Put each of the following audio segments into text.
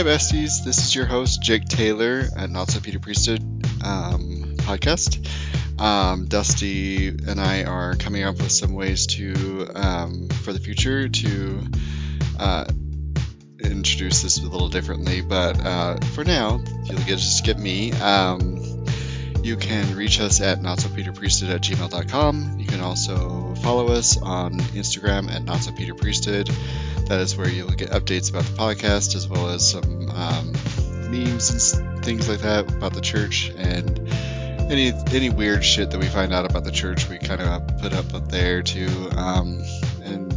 Hi, besties. This is your host, Jake Taylor at Not So Peter Priesthood um, podcast. Um, Dusty and I are coming up with some ways to, um, for the future, to uh, introduce this a little differently. But uh, for now, you'll get just get me. Um, you can reach us at notsopeterpriesthood at gmail.com. You can also follow us on Instagram at notsopeterpriesthood. That is where you'll get updates about the podcast as well as some um, memes and things like that about the church and any any weird shit that we find out about the church. We kind of put up up there too. Um, and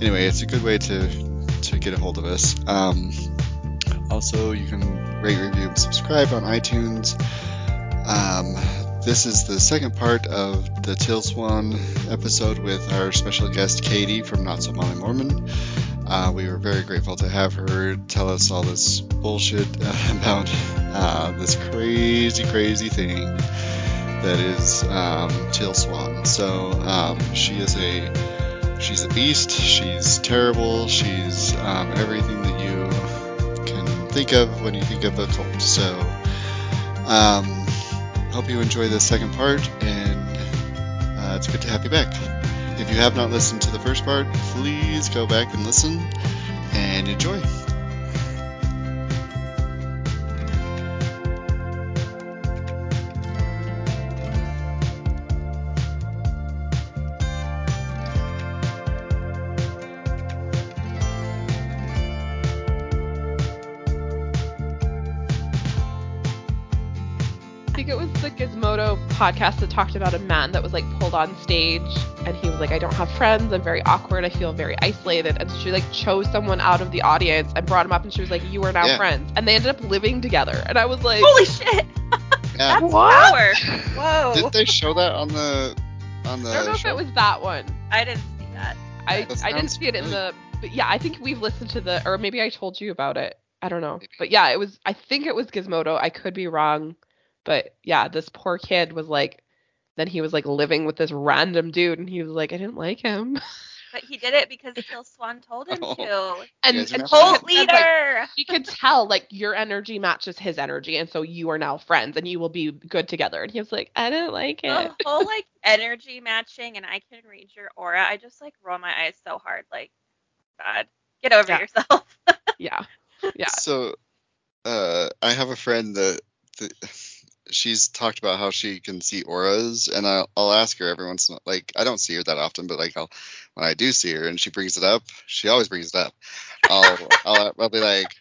anyway, it's a good way to to get a hold of us. Um, also, you can rate, review, and subscribe on iTunes. Um, this is the second part of the Teal Swan episode with our special guest Katie from Not So Mommy Mormon. Uh, we were very grateful to have her tell us all this bullshit about uh, this crazy, crazy thing that is um, Swan. So um, she is a she's a beast. She's terrible. She's um, everything that you can think of when you think of a cult. So. Um, hope you enjoy the second part, and uh, it's good to have you back. If you have not listened to the first part, please go back and listen and enjoy. Podcast that talked about a man that was like pulled on stage and he was like, I don't have friends, I'm very awkward, I feel very isolated. And she like chose someone out of the audience and brought him up and she was like, You are now Yeah. friends. And they ended up living together. And I was like, Holy shit! Yeah. That's What? power. Whoa. Didn't they show that on the on the I don't know if it was that one. I didn't see that. I, That I didn't see it in really- the but yeah, I think we've listened to the or maybe I told you about it. I don't know. Maybe. But yeah, it was I think it was Gizmodo. I could be wrong. But yeah, this poor kid was like then he was like living with this random dude and he was like, I didn't like him. But he did it because Teal Swan told him Oh. to. And, guys are and not she Cult said, like, leader. she could tell like your energy matches his energy and so you are now friends and you will be good together. And he was like, I didn't like it. the whole like energy matching and I can read your aura. I just like roll my eyes so hard. Like, God, get over Yeah. yourself. Yeah. Yeah. So, uh, I have a friend that, that she's talked about how she can see auras, and I'll, I'll ask her every once in a like I don't see her that often, but like I'll when I do see her and she brings it up, she always brings it up. I'll I'll, I'll be like,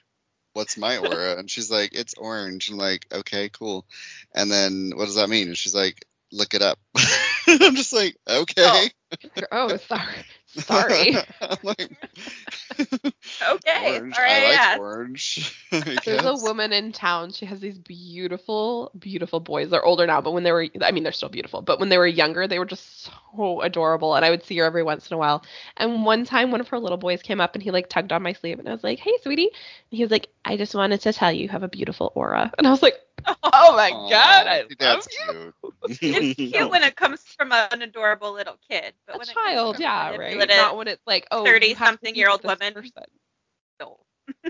"What's my aura?" And she's like, "It's orange." I'm like, "Okay, cool." And then what does that mean? And she's like, "Look it up." I'm just like, oh. "Okay." Oh, sorry. Sorry. Like, okay. orange. All right. I like yeah. orange. I There's a woman in town. She has these beautiful, beautiful boys. They're older now, but when they were, I mean, they're still beautiful. But when they were younger, they were just so adorable. And I would see her every once in a while. And one time, one of her little boys came up and he like tugged on my sleeve, and I was like, "Hey, sweetie." And he was like, "I just wanted to tell you, you have a beautiful aura." And I was like, "Oh my god, I Aw, love you." cute. It's cute when it comes from an adorable little kid, but A when it child, comes yeah, right. Not when it's like, oh, you have to be 30-something-year-old with woman. person. No.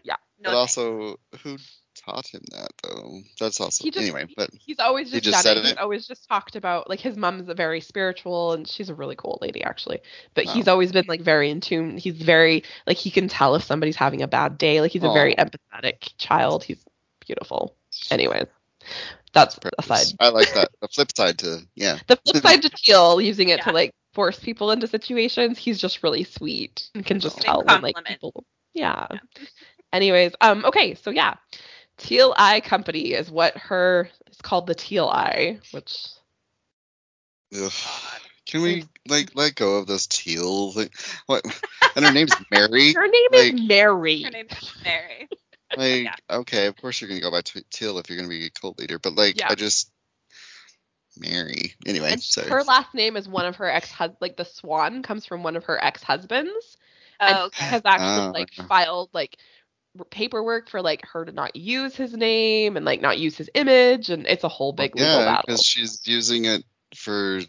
Yeah. No. but also, who taught him that though? That's also He just, anyway. But he's always just, he just, just done said it. He's always just talked about like his mom's a very spiritual and she's a really cool lady actually. But Wow. he's always been like very in tune. He's very like he can tell if somebody's having a bad day. Like he's a very empathetic child. He's beautiful. Anyways, that's precious. aside. I like that. The flip side to yeah. The flip side to Teal using it to like force people into situations, he's just really sweet and can just Big tell when like compliment. people. Yeah. Anyways, um, okay, so yeah, Teal Eye Company is what her it's called the Teal Eye, which Ugh. Can we like let go of this teal thing? What? And her name's Mary. her name Like- is Mary. Her name's Mary. Like, Yeah. okay, of course you're gonna go by t- teal if you're gonna be a cult leader, but like, Yeah. I just Mary. Anyway, and sorry. her last name is one of her ex hus like the Swan comes from one of her ex husbands, and Oh, he okay. has actually Ah. like filed like paperwork for like her to not use his name and like not use his image, and it's a whole big legal yeah, battle. because she's using it for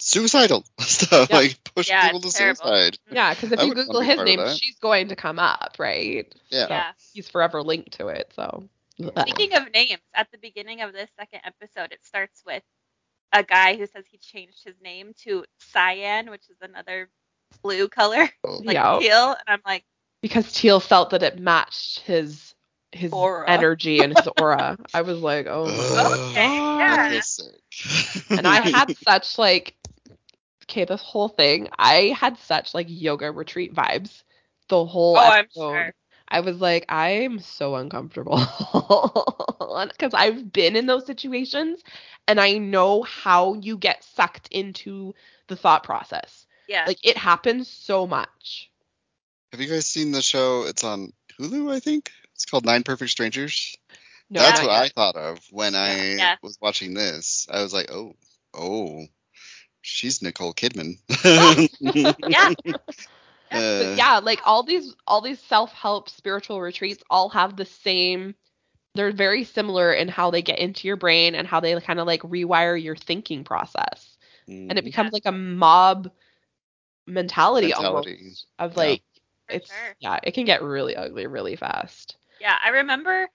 suicidal stuff, Yeah. like push Yeah, people to terrible. suicide. Yeah, because if I you Google his name, she's going to come up, right? Yeah. Yeah. he's forever linked to it. So. Speaking of names, at the beginning of this second episode, it starts with a guy who says he changed his name to Cyan, which is another blue color, Oh, like Yeah. teal. And I'm like, because Teal felt that it matched his his Aura. energy and his aura. I was like, oh my Okay, yeah. I. And I had such like okay, this whole thing, I had such like yoga retreat vibes. The whole oh, I'm episode. sure. I was like, I'm so uncomfortable. Because I've been in those situations and I know how you get sucked into the thought process. Yeah. Like it happens so much. Have you guys seen the show? It's on Hulu, I think. It's called Nine Perfect Strangers. No, That's not what I thought of when I Yeah. was watching this. I was like, oh, oh, she's Nicole Kidman. yeah. Uh, yeah, like all these all these self-help spiritual retreats all have the same they're very similar in how they get into your brain and how they kind of like rewire your thinking process. And it mhm. becomes like a mob mentality, Mentality. almost of like For it's sure. yeah, it can get really ugly really fast. Yeah, I remember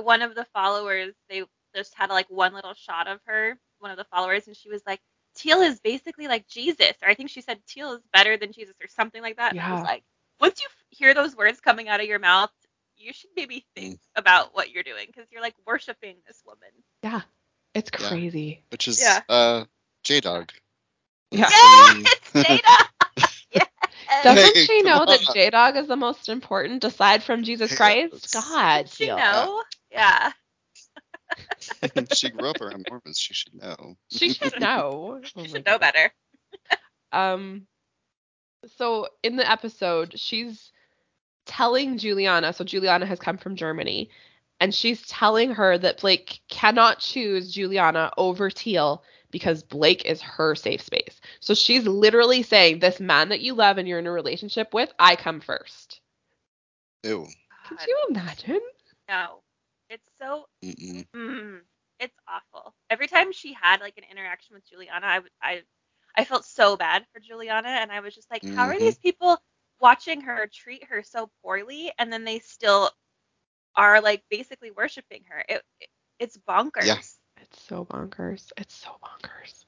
one of the followers, they just had like one little shot of her, one of the followers, and she was like, Teal is basically like Jesus. Or I think she said Teal is better than Jesus or something like that. And I was Yeah. like, once you hear those words coming out of your mouth, you should maybe think about what you're doing because you're like worshiping this woman. Yeah. It's Yeah. crazy. Which is Yeah. uh, J Dog. Yeah. Yeah, it's Jada. yes. Doesn't Hey, she come know that. J Dog is the most important aside from Jesus Yes. Christ? God, she Teal. know? Yeah. she grew up around Mormons. She should know. She should know. Oh She my should know better. Um, so in the episode, she's telling Juliana. So Juliana has come from Germany, and she's telling her that Blake cannot choose Juliana over Teal because Blake is her safe space. So she's literally saying, "This man that you love and you're in a relationship with, I come first. Ew. Could you imagine? no. It's so Mm-mm. Mm, it's awful. Every time she had like an interaction with Juliana, I, I, I felt so bad for Juliana, and I was just like, how are these people watching her treat her so poorly, and then they still are like basically worshiping her? It, it it's bonkers. Yeah. It's so bonkers. It's so bonkers."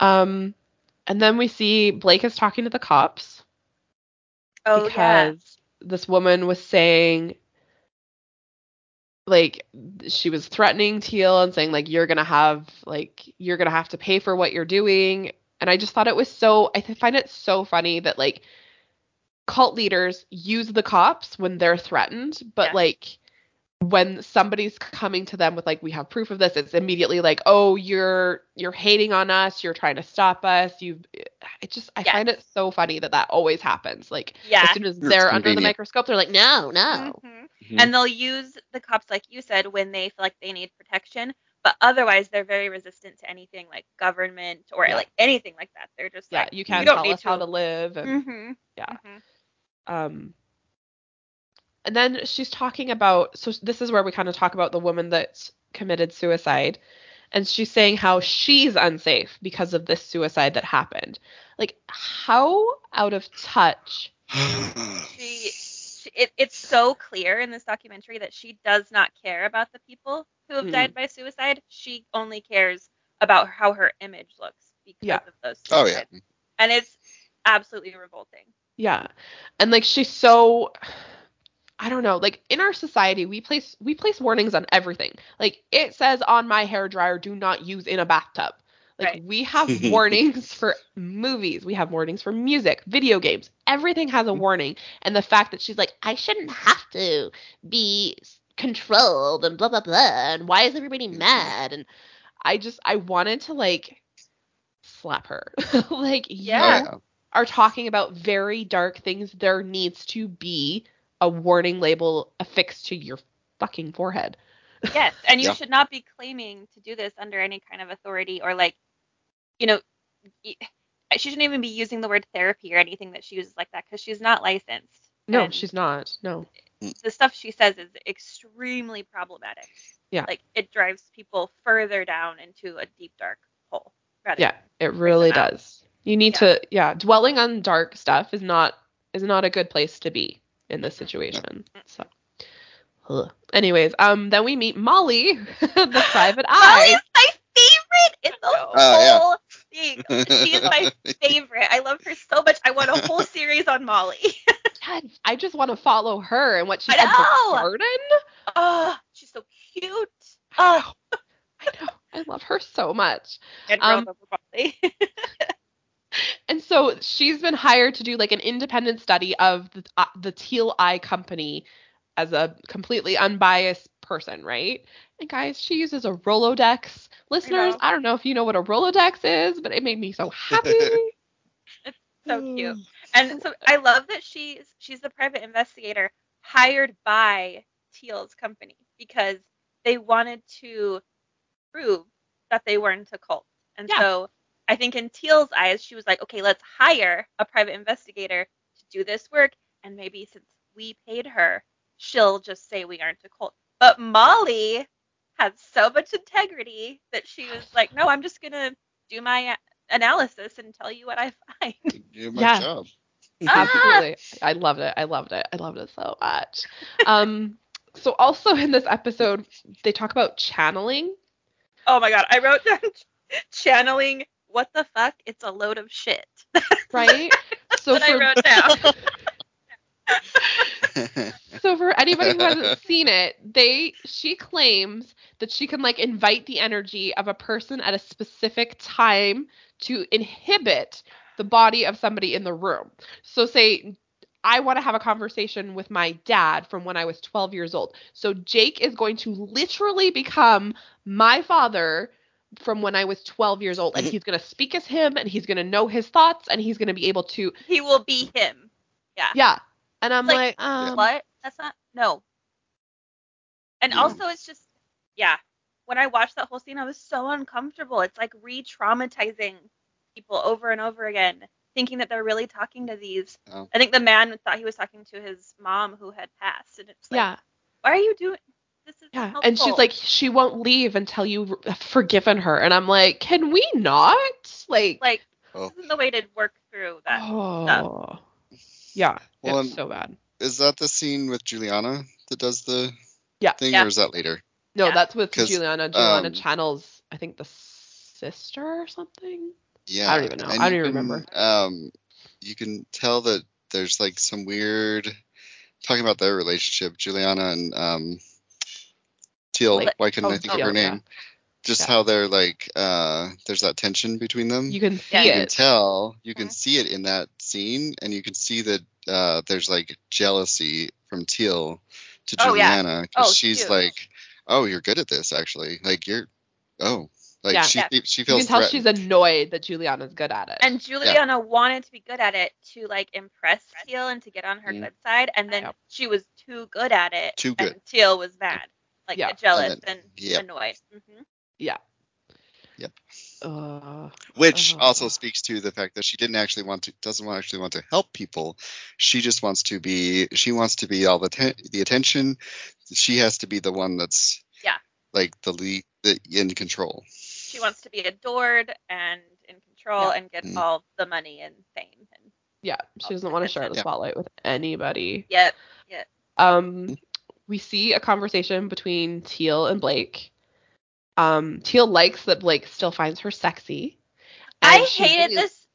Um, and then we see Blake is talking to the cops. Oh yeah. because this woman was saying like she was threatening Teal and saying like you're gonna have like you're gonna have to pay for what you're doing and I just thought it was so I find it so funny that like cult leaders use the cops when they're threatened but Yes. like when somebody's coming to them with like we have proof of this it's immediately like oh you're you're hating on us you're trying to stop us you it just I Yes. find it so funny that that always happens like Yeah. as soon as It's they're under the microscope, they're like, no, no. Mhm. Mhm. And they'll use the cops, like you said, when they feel like they need protection. But otherwise, they're very resistant to anything like government or Yeah. like anything like that. They're just Yeah, like, you can't don't tell need us how to live. And, hmm Yeah. hmm um, and then she's talking about, so this is where we kind of talk about the woman that's committed suicide. And she's saying how she's unsafe because of this suicide that happened. Like, how out of touch? she, she it, it's so clear in this documentary that she does not care about the people who have Mm. died by suicide. She only cares about how her image looks because Yeah. of those oh yeah. And it's absolutely revolting. Yeah. And like she's so I don't know, like in our society we place we place warnings on everything. Like it says on my hair dryer do not use in a bathtub. Like Right. we have warnings for movies, we have warnings for music, video games. Everything has a mm. warning. And the fact that she's like I shouldn't have to be controlled and blah blah blah and why is everybody mm-hmm. mad and I just I wanted to like slap her. like Yeah. you are talking about very dark things, there needs to be a warning label affixed to your fucking forehead. Yes, and you Yeah. should not be claiming to do this under any kind of authority or like, you know, she shouldn't even be using the word therapy or anything that she uses like that because she's not licensed. No, And she's not. No. The stuff she says is extremely problematic. Yeah. Like it drives people further down into a deep dark hole. Yeah, it really them out. does. You need Yeah. to yeah, dwelling on dark stuff is not is not a good place to be in this situation. So ugh. anyways, um then we meet Molly, the private eye. Molly's eye. my favorite in the know. Oh, yeah. whole thing. She is my favorite. I love her so much. I want a whole series on Molly. God, I just want to follow her and what she I did for know. garden. oh, she's so cute. Oh, I know. I love her so much. and Um, girls over Molly. And so she's been hired to do like an independent study of the, uh, the Teal Eye Company as a completely unbiased person, right? And guys, she uses a Rolodex. Listeners, know. I, don't know if you know what a Rolodex is, but it made me so happy. It's so cute. And so I love that she's she's the private investigator hired by Teal's company because they wanted to prove that they weren't a cult. And Yeah. so I think in Teal's eyes, she was like, okay, let's hire a private investigator to do this work, and maybe since we paid her, she'll just say we aren't a cult. But Molly had so much integrity that she was like, no, I'm just gonna do my uh, analysis and tell you what I find. Do my Yeah. job. Absolutely. I loved it. I loved it. I loved it so much. Um so also in this episode they talk about channeling. Oh my god, I wrote down channeling. What the fuck? It's a load of shit. right? So That's what I for wrote down. so for anybody who hasn't seen it, they she claims that she can like invite the energy of a person at a specific time to inhibit the body of somebody in the room. So say I want to have a conversation with my dad from when I was 12 years old. So Jake is going to literally become my father from when I was 12 years old and he's going to speak as him and he's going to know his thoughts and he's going to be able to he will be him. Yeah. yeah. And I'm Like, like, um, what? That's not no. And Yeah. also it's just yeah. When I watched that whole scene, I was so uncomfortable. It's like re-traumatizing people over and over again, thinking that they're really talking to these. Oh. I think the man thought he was talking to his mom who had passed, and it's like, yeah. why are you doing this? Is Yeah, and she's like, she won't leave until you've forgiven her, and I'm like, can we not? Like, like Oh. this isn't the way to work through that. oh, yeah, Well, it's and- so bad. Is that the scene with Juliana that does the Yeah. thing, Yeah. or is that later? No, yeah. that's with Juliana. Juliana um, channels, I think the sister or something. Yeah. I don't even know. and I don't even can, remember. Um, you can tell that there's like some weird talking about their relationship, Juliana and um, Teal. Blake. Why couldn't Oh, I think of Teal, her yeah. name? Just Yeah. how they're like, uh, there's that tension between them. You can see Yeah. you can tell you can Mhm. see it in that scene and you can see that uh, there's like jealousy from teal to Oh, juliana because Oh, she's huge. like oh you're good at this actually like you're oh like Yeah. she Yeah. she You feels can tell threatened. she's annoyed that Juliana's good at it. And Juliana wanted to be good at it to like impress Teal and to get on her Mhm. good side, and then Yep. she was too good at it. Too good. And Teal was mad, like Yeah. jealous And and, yep. annoyed. hmm yeah. Yep. Uh, which Oh. also speaks to the fact that she didn't actually want to doesn't want actually want to help people she just wants to be she wants to be all the ten, the attention she has to be the one that's Yeah. like the lead the, in control She wants to be adored and in control Yeah. and get Mhm. all the money and fame. And yeah, she doesn't want to share the Yeah. spotlight with anybody. yep, Um, we see a conversation between Teal and Blake. Um, Teal likes that Blake still finds her sexy. I hated really- this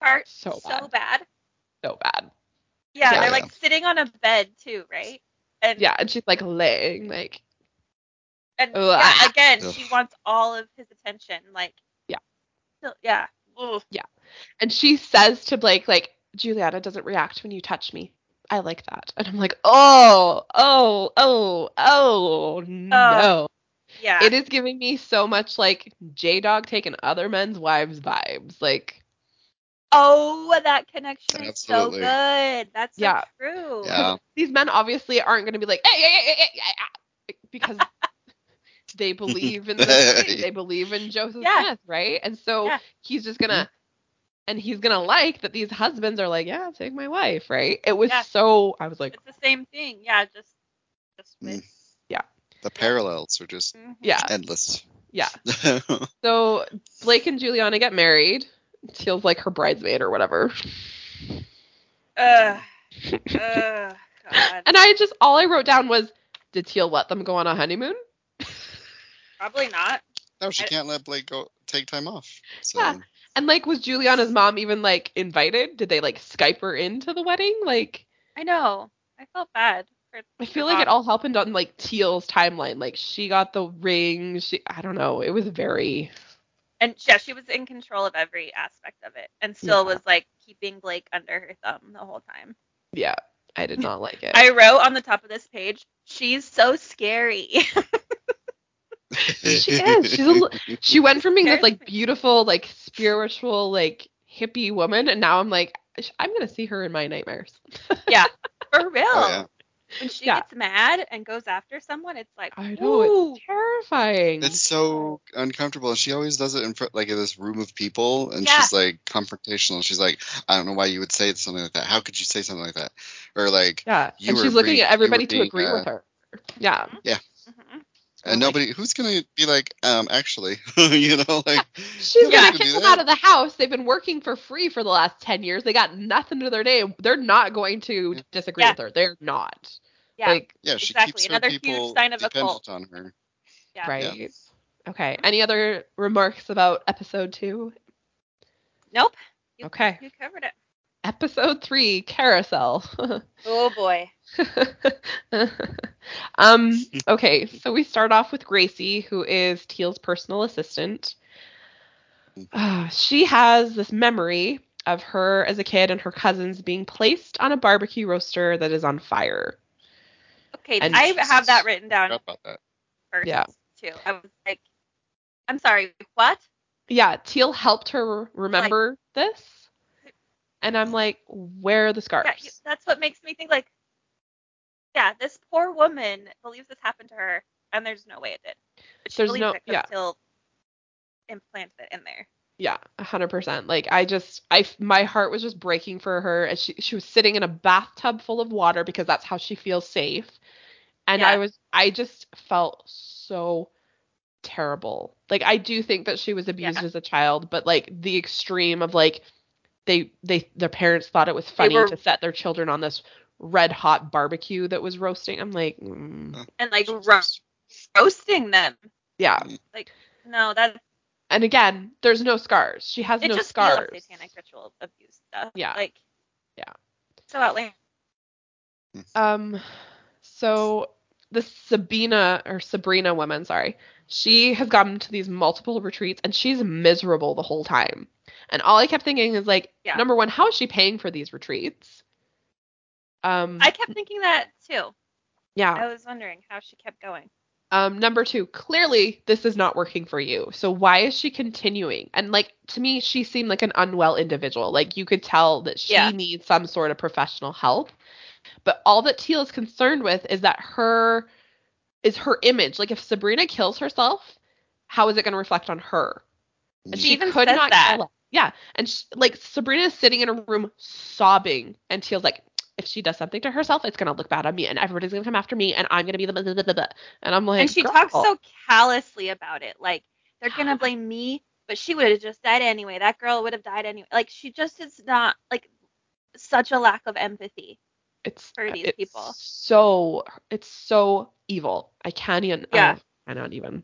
part So so, bad. bad. so bad. Yeah, Yeah. they're like sitting on a bed too, right? And Yeah, and she's like laying, like and Ugh. yeah, again, Ugh. she wants all of his attention. Like Yeah. so- yeah. Ugh. and she says to Blake, like, Juliana doesn't react when you touch me. I like that. And I'm like, oh, oh, oh, oh uh, no. Yeah. It is giving me so much like J Dog taking other men's wives vibes. Like, Oh, that connection is so good. That's so Yeah. true. Yeah. these men obviously aren't going to be like, hey, hey, hey, hey, hey, hey, ah, because they believe in the they believe in Joseph Yeah. Smith, right? And so Yeah. he's just gonna, and he's gonna like that these husbands are like, yeah, take my wife, right? It was Yeah. so. I was like, It's the same thing. Yeah, just just with the parallels are just Mhm. yeah, endless Yeah. So Blake and Juliana get married. Teal's like her bridesmaid or whatever. Ugh. Ugh. God. And I just all I wrote down was, did Teal let them go on a honeymoon? Probably not. no, she I- can't let Blake go take time off. So Yeah. And like, was Juliana's mom even like invited? Did they like Skype her into the wedding? Like, I know. I felt bad. For I feel like it all happened on like Teal's timeline. Like, she got the ring. She, I don't know. It was very, And yeah, she was in control of every aspect of it, and still Yeah. was like keeping Blake under her thumb the whole time. yeah. I did not like it. I wrote on the top of this page, "She's so scary." She is. She's a she went from being this like beautiful, like spiritual, like hippie woman, and now I'm like, I'm gonna see her in my nightmares. yeah, for real. Oh, yeah. When she Yeah. gets mad and goes after someone, it's like, I know ooh. it's terrifying. It's so uncomfortable. And she always does it in front, like in this room of people, and Yeah. she's like confrontational. She's like, I don't know why you would say something like that. How could you say something like that? Or like, yeah, you and she's looking being- at everybody to being, agree uh, with her. Yeah, Mhm. And like- nobody, who's gonna be like, um, actually, you know, like, she's nobody gonna kick them that. out of the house. They've been working for free for the last ten years. They got nothing to their name. They're not going to Yeah. disagree Yeah. with her. They're not. Yeah, Like, Yeah, she Exactly. keeps Another her huge people sign of a dependent cult. on her. yeah. right. Okay. Any other remarks about episode two? Nope. You, Okay. You covered it. Episode three, carousel. Oh boy. um, okay, so we start off with Gracie, who is Teal's personal assistant. Uh, she has this memory of her as a kid and her cousins being placed on a barbecue roaster that is on fire. Okay, And- I have that written down about that. first Yeah. too. I was like, I'm sorry, what? Yeah, Teal helped her remember this. And I'm like, where are the scarves? Yeah, that's what makes me think like, yeah, this poor woman believes this happened to her, and there's no way it did. But she There's believes no- it yeah. Teal implanted it in there. Yeah, a hundred percent. Like I just, I, my heart was just breaking for her, and she, she was sitting in a bathtub full of water because that's how she feels safe. And I was, I just felt so terrible. Like I do think that she was abused Yeah. as a child, but like the extreme of like, they, they, their parents thought it was funny were- to set their children on this red hot barbecue that was roasting. I'm like, mm, And like ro- roasting them. yeah. Like no, that And again, there's no scars. She has it no just scars. feels satanic ritual abuse stuff. Yeah. Like Yeah. So outlandish. Um, so the Sabina or Sabrina woman, sorry, she has gotten to these multiple retreats and she's miserable the whole time. And all I kept thinking is like, Yeah. number one, how is she paying for these retreats? Um, I kept thinking that too. yeah. I was wondering how she kept going. Um, number two, clearly this is not working for you. So why is she continuing? And like to me, she seemed like an unwell individual. Like you could tell that she Yeah. needs some sort of professional help. But all that Teal is concerned with is that her is her image. Like if Sabrina kills herself, how is it going to reflect on her? And She she, even could says not that. Yeah, and sh like Sabrina is sitting in a room sobbing, and Teal's like, if she does something to herself, it's gonna look bad on me, and everybody's gonna come after me, and I'm gonna be the blah, blah, blah." and I'm like, and she "Girl." talks so callously about it. Like they're gonna blame me, but she would have just died anyway. That girl would have died anyway. Like she just is not like such a lack of empathy. It's for these it's people. So it's so evil. I can't even. Yeah. I cannot even.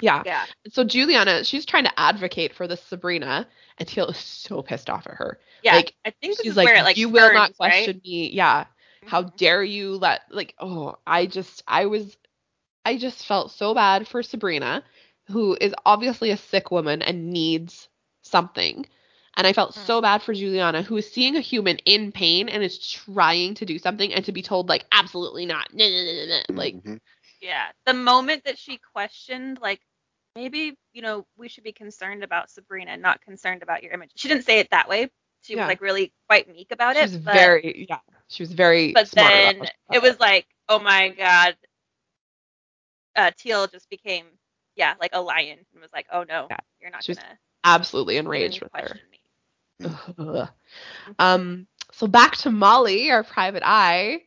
Yeah. Yeah. So Juliana, she's trying to advocate for this Sabrina, and Teal is so pissed off at her. Yeah. Like, I think She's like, it like you will not turns, right? question me. Yeah. How Mhm. dare you let like oh I just I was I just felt so bad for Sabrina who is obviously a sick woman and needs something. And I felt Mm. so bad for Juliana who is seeing a human in pain and is trying to do something and to be told like absolutely not. Nah, nah, nah, nah, nah. Like Mhm. Yeah. The moment that she questioned, like, maybe, you know, we should be concerned about Sabrina, not concerned about your image. She didn't say it that way. She Yeah. was like really quite meek about she it. She was but, very yeah, she was very but smart then what it was like, oh my god. Uh Teal just became yeah, like a lion and was like, Oh no, Yeah. you're not She was gonna absolutely enraged with her. Question me. Ugh. Um so back to Molly, our private eye.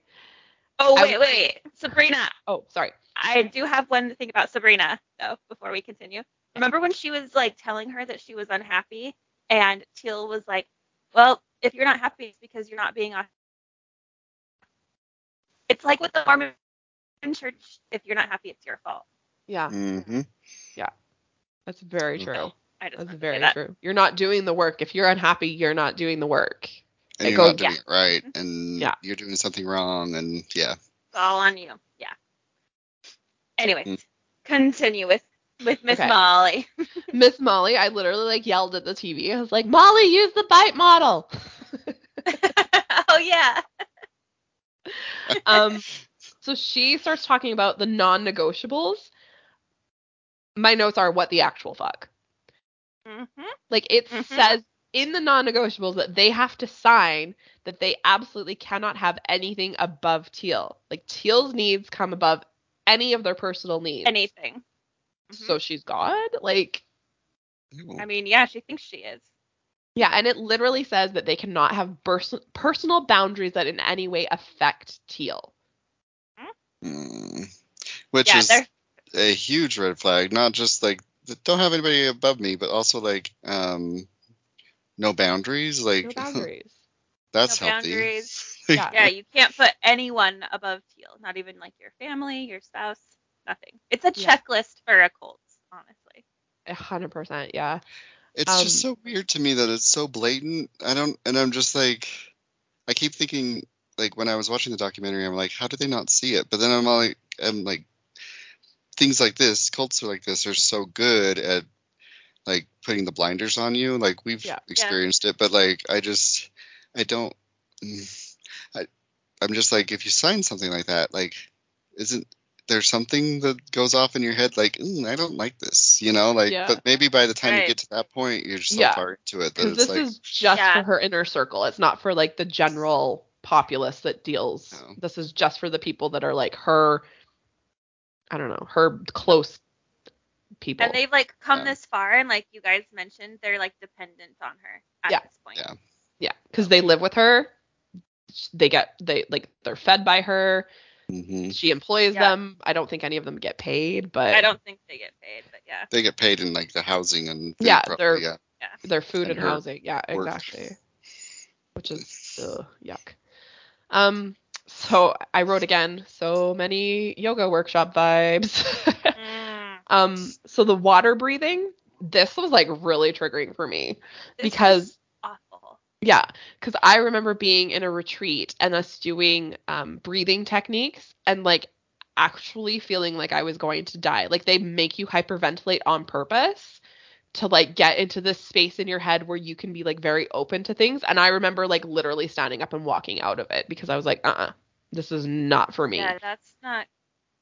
Oh wait, was- wait. Sabrina. Oh, sorry. I do have one thing about Sabrina though before we continue. Remember when she was like telling her that she was unhappy and Teal was like, "Well, if you're not happy, it's because you're not being." authentic." It's like with the Mormon church. If you're not happy, it's your fault. Yeah, hmm that's very true. I just That's wanted to say very that. true. You're not doing the work. If you're unhappy, you're not doing the work. And It you're goes- not doing it right, and Yeah. you're doing something wrong, and yeah. It's all on you. Yeah. Anyway, Mm. continue with with Miss Okay. Molly. Miss Molly, I literally like yelled at the TV. I was like, Molly, use the bite model. oh yeah. um, so she starts talking about the non-negotiables. My notes are what the actual fuck. Hmm Like it Mhm. says in the non-negotiables that they have to sign that they absolutely cannot have anything above teal. Like teal's needs come above any of their personal needs. Anything. Mhm. So she's God? Like I mean, yeah, she thinks she is. yeah, and it literally says that they cannot have bers- personal boundaries that in any way affect teal. Mm. Which yeah, is they're a huge red flag. Not just like th- don't have anybody above me, but also like um, no boundaries. Like No boundaries. that's No healthy. boundaries. Yeah. yeah, you can't put anyone above teal, not even like your family, your spouse, nothing. It's a Yeah. checklist for a cult, honestly. A hundred percent, yeah. It's just Um, so weird to me that it's so blatant. I don't, and I'm just like, I keep thinking, like when I was watching the documentary, I'm like, how did they not see it? But then I'm like, I'm like, things like this, cults are like this, are so good at like putting the blinders on you. Like we've Yeah. experienced it, but like I just, I don't, I, I'm just like, if you sign something like that, like, isn't there something that goes off in your head like mm, I don't like this, you know, like Yeah. but maybe by the time you get to that point you're so Yeah. far into it that it's this like is just Yeah. for her inner circle. It's not for like the general populace that deals. No. This is just for the people that are like her. I don't know, her close people. And they've like come Yeah. this far, and like you guys mentioned, they're like dependent on her at Yeah. this point. Yeah. yeah, because they live with her. They get they like they're fed by her. Mm-hmm. She employs Yeah. them. I don't think any of them get paid, but I don't think they get paid, but yeah. they get paid in like the housing and food Yeah, probably, they're- yeah. their food and and, housing. Yeah, work. exactly. Which is ugh, yuck. Um, so I wrote again. So many yoga workshop vibes. Mm, um, so the water breathing. This was like really triggering for me this because awful. yeah, because I remember being in a retreat and us doing um, breathing techniques and like actually feeling like I was going to die. Like they make you hyperventilate on purpose to like get into this space in your head where you can be like very open to things. And I remember like literally standing up and walking out of it because I was like, uh uh this is not for me. Yeah, that's not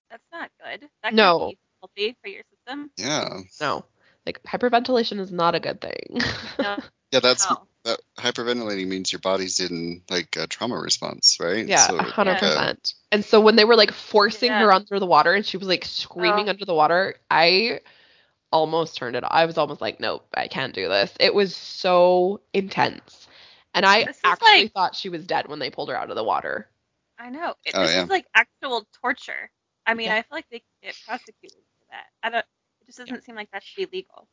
that's not good. That No. can't be healthy for your system. Yeah. No. Like hyperventilation is not a good thing. No. Yeah, that's no. that hyperventilating means your body's in like a trauma response, right? Yeah, So, a hundred uh, percent. And so when they were like forcing Yeah. her under the water and she was like screaming Oh. under the water, I almost turned it off. I was almost like, nope, I can't do this. It was so intense. And I actually like- thought she was dead when they pulled her out of the water. I know. It, Oh, this yeah. is like actual torture. I mean, Yeah. I feel like they could get prosecuted for that. I don't. It just doesn't seem like that should be legal.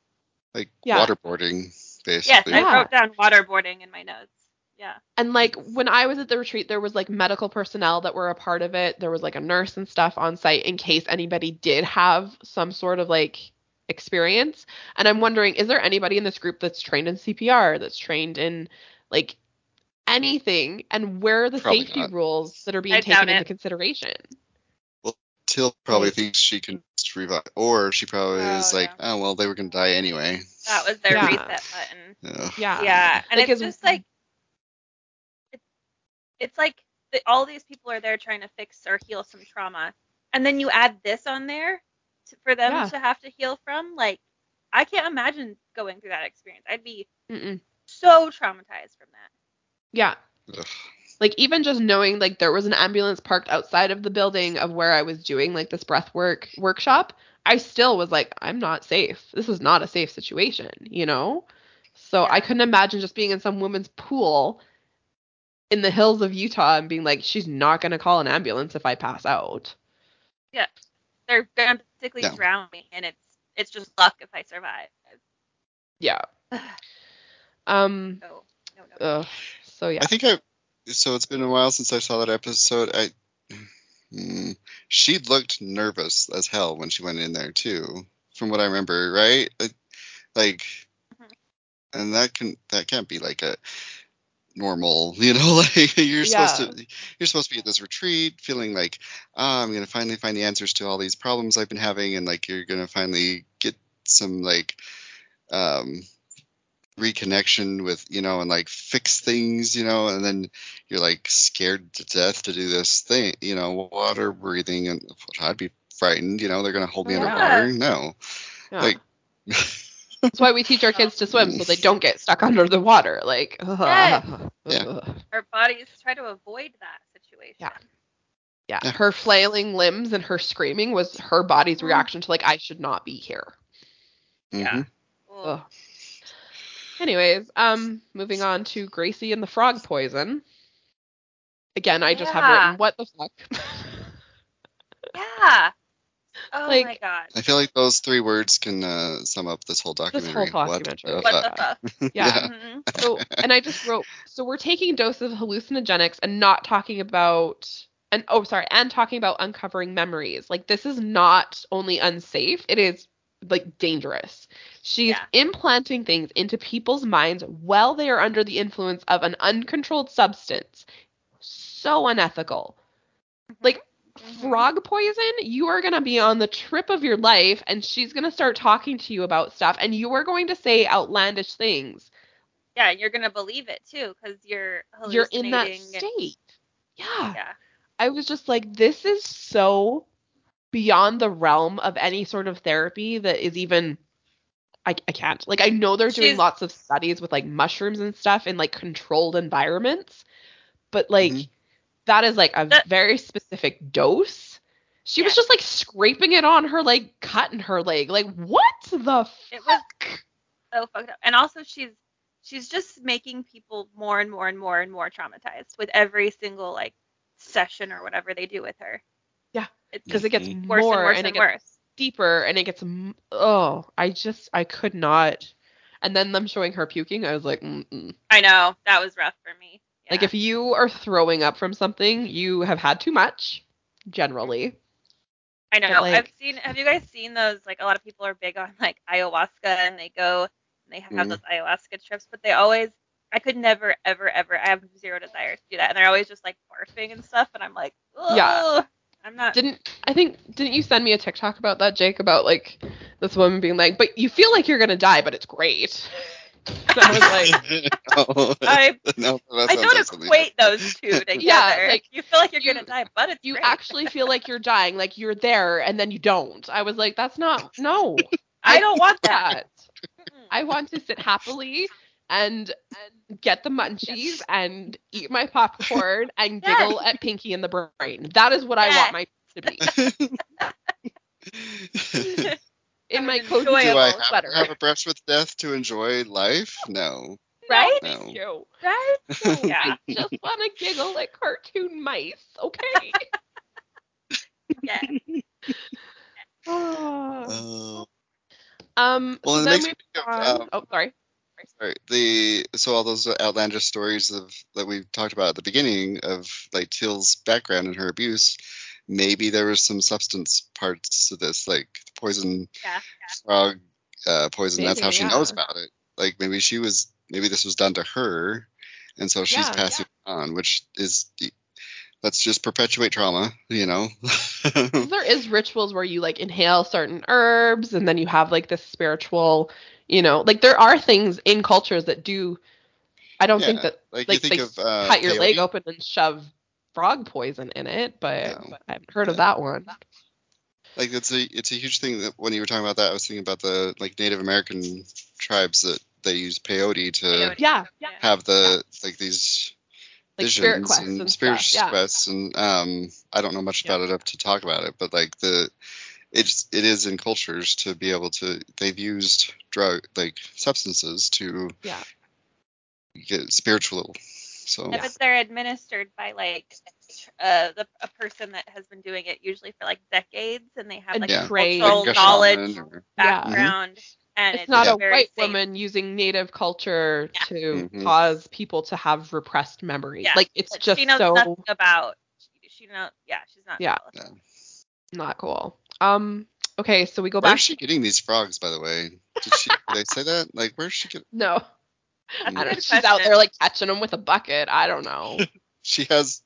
like Yeah. waterboarding, basically. Yeah. I wrote down waterboarding in my notes. Yeah. And like when I was at the retreat, there was like medical personnel that were a part of it. There was like a nurse and stuff on site in case anybody did have some sort of like experience. And I'm wondering, is there anybody in this group that's trained in CPR, that's trained in like anything? And where are the Probably safety not. rules that are being I taken into it. consideration? Teal probably thinks she can revive, or she probably Oh, is like, yeah. oh well, they were gonna die anyway. That was their Yeah. reset button. Ugh. Yeah. Yeah, and Like, it's just like it's, it's like the, all these people are there trying to fix or heal some trauma, and then you add this on there to, for them Yeah. to have to heal from. Like, I can't imagine going through that experience. I'd be Mm-mm. so traumatized from that. Yeah. Ugh. Like even just knowing like there was an ambulance parked outside of the building of where I was doing like this breath work workshop, I still was like, I'm not safe. This is not a safe situation, you know? So I couldn't imagine just being in some woman's pool in the hills of Utah and being like, she's not gonna call an ambulance if I pass out. They're going basically No. drown me, and it's it's just luck if I survive. Yeah. Um. No, no, no. Ugh. So yeah. I think I. So it's been a while since I saw that episode. I. Hmm, she looked nervous as hell when she went in there too, from what I remember, right? Like, like Mhm. and that can that can't be like a normal, you know, like you're supposed to you're supposed to be at this retreat feeling like, ah, I'm gonna finally find the answers to all these problems I've been having, and like you're gonna finally get some like um reconnection with you know and like fix things you know and then you're like scared to death to do this thing you know water breathing and i'd be frightened you know they're gonna hold me Yeah. underwater no yeah. like That's why we teach our kids to swim so they don't get stuck under the water. Like. ugh, Yes. Yeah. ugh. Our bodies try to avoid that situation. Yeah. Yeah. Yeah. Her flailing limbs and her screaming was her body's Mhm. reaction to like I should not be here. Yeah. mhm. Ugh. Ugh. Anyways, um, moving on to Gracie and the frog poison. Again, I just have written what the fuck. Yeah. Oh Like- my god. i feel like those three words can uh, sum up this whole whole documentary documentary. what, What the the fuck? fuck? yeah. Yeah. Mhm. So, and I just wrote, so we're taking doses of hallucinogenics and not talking about, and oh, sorry, and talking about uncovering memories. Like, this is not only unsafe, it is like dangerous. She's Yeah. implanting things into people's minds while they are under the influence of an uncontrolled substance. So unethical. Like, Mhm. frog poison, you are going to be on the trip of your life and she's going to start talking to you about stuff and you are going to say outlandish things. Yeah, you're gonna believe it too, because you're You're in that hallucinating and- state. Yeah. Yeah. I was just like, this is so beyond the realm of any sort of therapy that is even. I, I can't. Like, I know they're doing She's- lots of studies with like mushrooms and stuff in like controlled environments, but like, Mhm. That is like a That- very specific dose. She was just like scraping it on her like cut in her leg. Like, what the It was so fucked up. And also she's she's just making people more and more and more and more traumatized with every single like session or whatever they do with her. Yeah, Because it gets worse more and worse and and, it gets worse. deeper and it gets oh i just i could not and then them showing her puking i was like Mm-mm. I know that was rough for me. Like if you are throwing up from something you have had too much generally I know. like- I've seen. Have you guys seen those? Like a lot of people are big on like ayahuasca, and they go and they have Mhm. those ayahuasca trips, but they always. I could never, ever, ever. I have zero desire to do that, and they're always just like barfing and stuff, and I'm like, Yeah. I'm not. didn't i think didn't you send me a tiktok about that jake about like this woman being like but you feel like you're gonna die but it's great and i was like Oh, I no, I don't equate those two together. Yeah, like, you feel like you're you- gonna die, but it's you great. actually feel like you're dying like you're there and then you don't i was like that's not no I don't want that. that I want to sit happily and, and get the munchies and eat my popcorn and Yes. giggle at Pinky and the Brain. That is what I want my to be in my cozy Do I Enjoyable have, sweater. have a brush with death to enjoy life? No. right? No. Thank you. Right? Yeah, I just want to giggle at cartoon mice. Okay. Yeah. Oh. um. Well, so it then makes we me think of, um, oh, sorry. Sorry, the so all those outlandish stories of that we talked about at the beginning of like Teal's background and her abuse, maybe there was some substance parts to this, like poison Yeah. frog uh, poison. That's how she yeah. knows about it. Like maybe she was maybe this was done to her, and so she's Yeah, passing it on, which is let's just perpetuate trauma, you know. there is rituals where you like inhale certain herbs and then you have like this spiritual, you know, like there are things in cultures that do. I don't think that like, like you think they of uh, cut your leg open and shove frog poison in it, but No. I haven't heard of that one. like it's a it's a huge thing that when you were talking about that, I was thinking about the like Native American tribes that they use peyote to Peyote. Yeah, Yeah. have the like these like visions spirit quests and, and, spirit stuff. Yeah, quests and um I don't know much Yeah. about it up to talk about it, but like the it's it is in cultures to be able to they've used drug like substances to Yeah. get spiritual So Yeah, but they're administered by like uh, the, a person that has been doing it usually for like decades, and they have like yeah, cultural like knowledge, shaman or- Yeah. background, and It's it's, not a white safe. woman using native culture Yeah. to Mhm. cause people to have repressed memories. Yeah. Like it's But just she knows so nothing about. She, she know, yeah, she's not. Yeah. intelligent. not cool. Um. Okay, so we go Where's back. Where's she getting these frogs, by the way? Did she? did they say that? Like, where's she get? No, That's I a don't, good she's out there like catching them with a bucket. I don't know. She has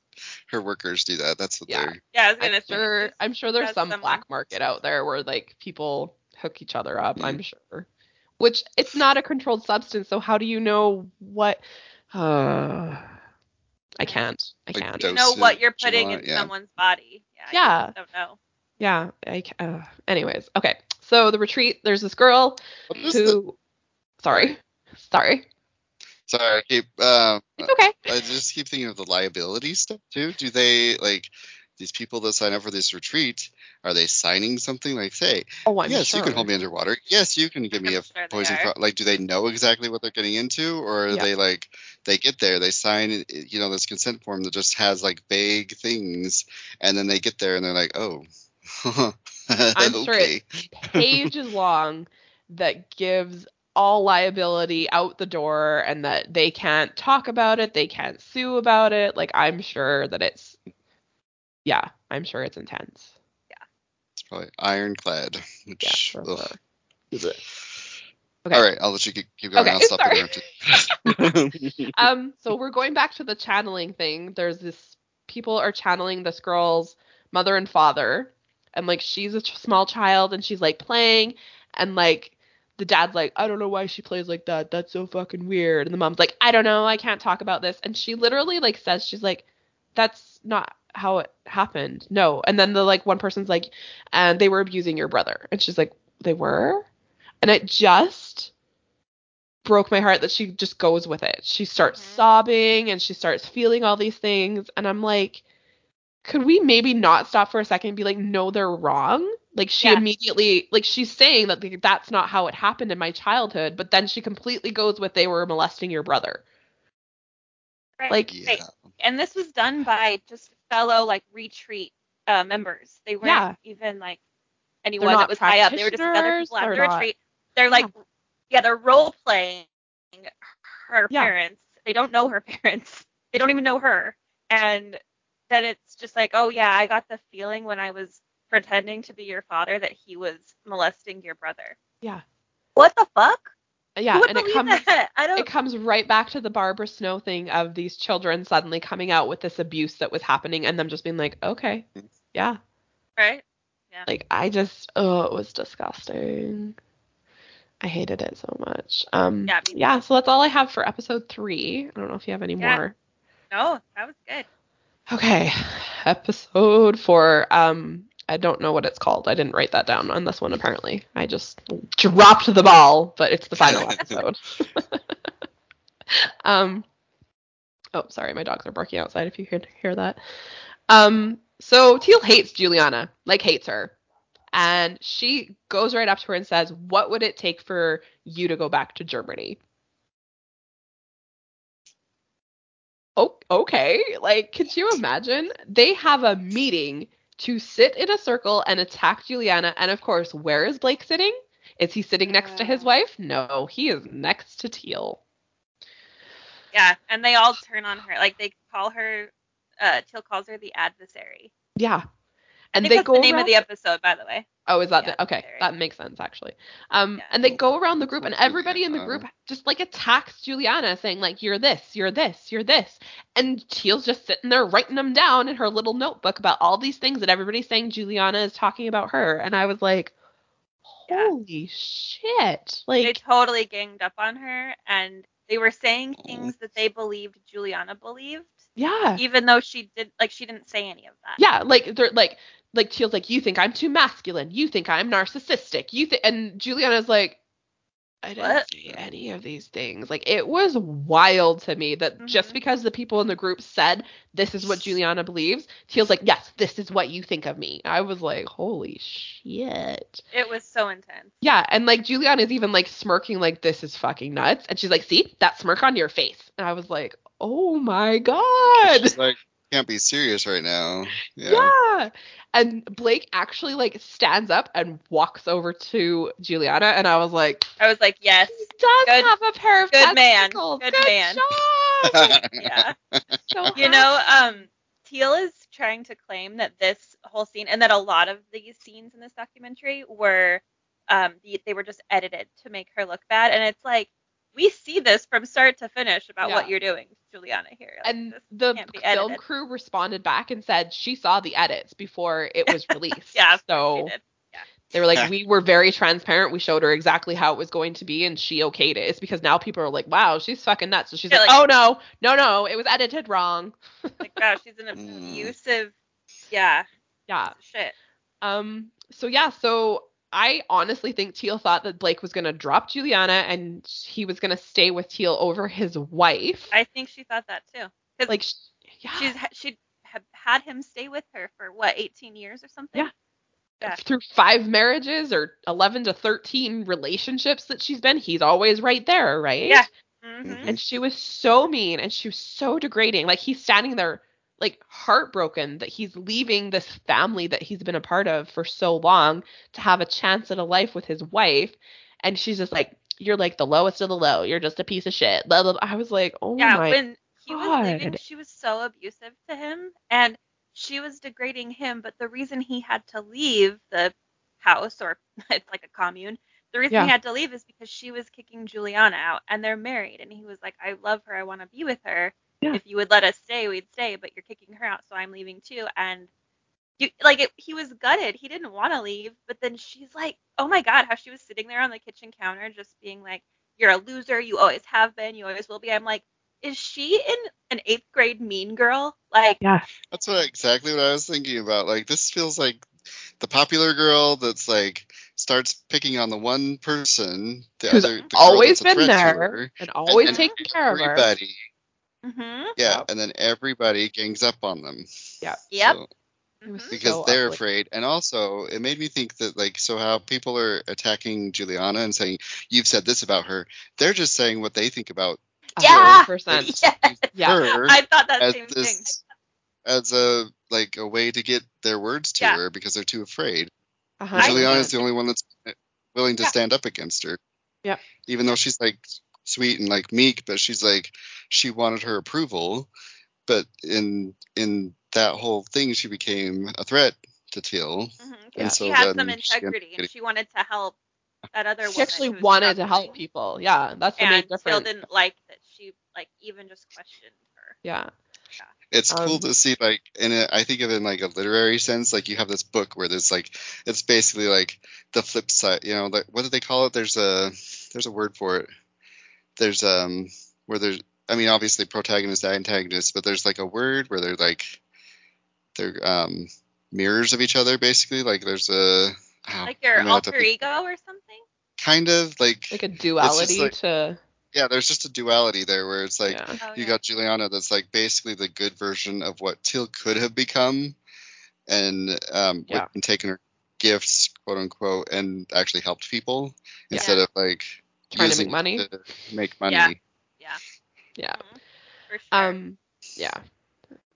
her workers do that. That's what Yeah. they're. Yeah, I was gonna I'm say. sure. there's- I'm sure there's some someone- black market out there where like people hook each other up. Mm. I'm sure. Which it's not a controlled substance, so how do you know what? Uh, I can't. I Like can't. dose- You know what you're putting all in yeah. someone's body. Yeah. Yeah. You don't know. Yeah. I. ca- Uh, anyways, okay. So the retreat. There's this girl What is the, who. Sorry. Sorry. Sorry, I keep. Uh, It's okay. I just keep thinking of the liability stuff too. Do they like these people that sign up for this retreat? Are they signing something like, say, Oh, I'm yes, sure. you can hold me underwater. Yes, you can give me I'm a sure poison frog. Like, do they know exactly what they're getting into, or are Yeah. they like they get there, they sign, you know, this consent form that just has like vague things, and then they get there and they're like, oh, I'm sure okay. pages long that gives all liability out the door and that they can't talk about it, they can't sue about it. Like I'm sure that it's yeah, I'm sure it's intense. Yeah. It's probably ironclad. Which, Yeah. ugh. Okay. All right, I'll let you keep, keep going. Okay, I'll stop sorry. interrupting. Um so we're going back to the channeling thing. There's this people are channeling this girl's mother and father and like she's a ch- small child and she's like playing and like the dad's like i don't know why she plays like that. That's so fucking weird. And the mom's like i don't know. I can't talk about this. And she literally like says she's like that's not how it happened. No. And then the like one person's like and they were abusing your brother. And she's like they were? And it just broke my heart that she just goes with it. She starts Mhm. sobbing and she starts feeling all these things. And i'm like could we maybe not stop for a second and be like no they're wrong like she Yeah. immediately like she's saying that like, that's not how it happened in my childhood but then she completely goes with they were molesting your brother Right. Like- yeah. and this was done by just fellow like retreat uh, members. They weren't Yeah. even like anyone not that was high up. They were just other people at the retreat. They're like, yeah, they're role playing her Yeah. parents. They don't know her parents. They don't even know her. And then it's just like, oh yeah, I got the feeling when I was pretending to be your father that he was molesting your brother. Yeah. What the fuck? yeah and it comes that? I don't. it comes right back to the Barbara Snow thing of these children suddenly coming out with this abuse that was happening and them just being like, okay, yeah. right? Yeah. Like I just, oh, it was disgusting. I hated it so much. Um, Yeah, yeah. So that's all I have for episode three. I don't know if you have any Yeah. more. No, that was good. Okay, episode four. Um, I don't know what it's called. I didn't write that down on this one. Apparently, I just dropped the ball, but it's the final episode. um. Oh, sorry, my dogs are barking outside. If you hear hear that. Um. So Teal hates Juliana, like hates her, and she goes right up to her and says, "What would it take for you to go back to Germany?" Oh, okay. Like, could you imagine? They have a meeting to sit in a circle and attack Juliana. And of course, where is Blake sitting? Is he sitting next to his Uh. wife? No, he is next to Teal. Yeah, and they all turn on her. Like they call her. Uh, Teal calls her the adversary. Yeah. I And think they that's go the name around- of the episode, by the way. Oh, is that the the, okay? adversary. That makes sense actually. Um, Yeah. and they go around the group, and everybody in the group just like attacks Juliana, saying like, "You're this, you're this, you're this," and Teal's just sitting there writing them down in her little notebook about all these things that everybody's saying Juliana is talking about her, and I was like, Yeah. "Holy shit!" They totally ganged up on her, and they were saying things that they believed Juliana believed, yeah, even though she did like she didn't say any of that. yeah, like they're like, like Teal's like, "You think I'm too masculine? You think I'm narcissistic? You think?" And Juliana's like. I didn't What? say any of these things. Like it was wild to me that just Mhm. because the people in the group said this is what Juliana believes, Teal's like, yes, this is what you think of me. I was like, holy shit. It was so intense. Yeah, and like Juliana's even like smirking like this is fucking nuts. And she's like, see, that smirk on your face. And I was like, oh my god. She's like, can't be serious right now. Yeah. Yeah. And Blake actually like stands up and walks over to Juliana, and I was like, I was like, yes, he does Good- have a pair of good man. Good Good man." job. yeah. so You know, um, Teal is trying to claim that this whole scene and that a lot of these scenes in this documentary were, um, the, they were just edited to make her look bad, and it's like we see this from start to finish about what you're doing, Juliana here. Like, and the film edited. crew responded back and said she saw the edits before it was released. yeah, so they did. they were like, we were very transparent. We showed her exactly how it was going to be, and she okayed it. It's because now people are like, wow, she's fucking nuts. So she's Yeah, like, like- oh no, no, no, it was edited wrong. Like, wow, she's an Mm. abusive, yeah, Yeah. shit. Um. So yeah. So I honestly think Teal thought that Blake was gonna drop Juliana and he was gonna stay with Teal over his wife. I think she thought that too. Because like, sh- yeah. she's ha- she had had him stay with her for what 18 years or something. Yeah. Yeah. through five marriages or 11 to 13 relationships that she's been, he's always right there, right? Yeah. Mm-hmm. And she was so mean and she was so degrading. Like he's standing there like heartbroken that he's leaving this family that he's been a part of for so long to have a chance at a life with his wife. And she's just like, You're like the lowest of the low. You're just a piece of shit. Blah, blah, blah. I was like, Oh yeah, my when he was leaving, she was so abusive to him, and she was degrading him. But the reason he had to leave the house, or it's like a commune, the reason Yeah. he had to leave is because she was kicking Juliana out, and they're married. And he was like, "I love her. I want to be with her. Yeah. If you would let us stay, we'd stay. But you're kicking her out, so I'm leaving too." And you, like it, he was gutted. He didn't want to leave, but then she's like, "Oh my god, how she was sitting there on the kitchen counter, just being like." You're a loser. You always have been. You always will be. I'm like, is she in an eighth grade mean girl? Like, Yeah. That's what exactly what I was thinking about. Like this feels like the popular girl that's like starts picking on the one person, the Who's other the always been there her, and always and taking care of her. everybody, mm-hmm. yeah, Yep. and then everybody gangs up on them. Yeah. Yep. So- It was Mhm. because so they're ugly. afraid, and also it made me think that like so how people are attacking Juliana and saying you've said this about her, they're just saying what they think about A Yeah. hundred percent. Yes. Yeah. I thought that as same thing. as a like a way to get their words to Yeah. her because they're too afraid. A And hundred Juliana's the only one that's willing to Yeah. stand up against her. Yeah. Even though she's like sweet and like meek, but she's like she wanted her approval, but in in that whole thing she became a threat to Teal. Mhm. Yeah. so she had then some she integrity, and she wanted to help that other woman. She actually wanted to help people. Yeah, that's the main And still difference. didn't like that she like even just questioned her. Yeah. It's cool Um, to see like in a, I think of it in like a literary sense, like you have this book where there's like it's basically like the flip side, you know, like what do they call it? There's a there's a word for it. There's um where there's I mean obviously protagonist antagonist, but there's like a word where they're like they're um mirrors of each other basically. Like there's a oh, Like your I'm gonna have to alter think- ego or something. kind of like, Like a duality like- to yeah, there's just a duality there where it's like yeah. Oh, you yeah. got Juliana that's like basically the good version of what Teal could have become and um Yeah. and taken her gifts quote unquote and actually helped people instead of like trying to make money. it to make money. Yeah. Yeah. Mhm. For sure. Um yeah.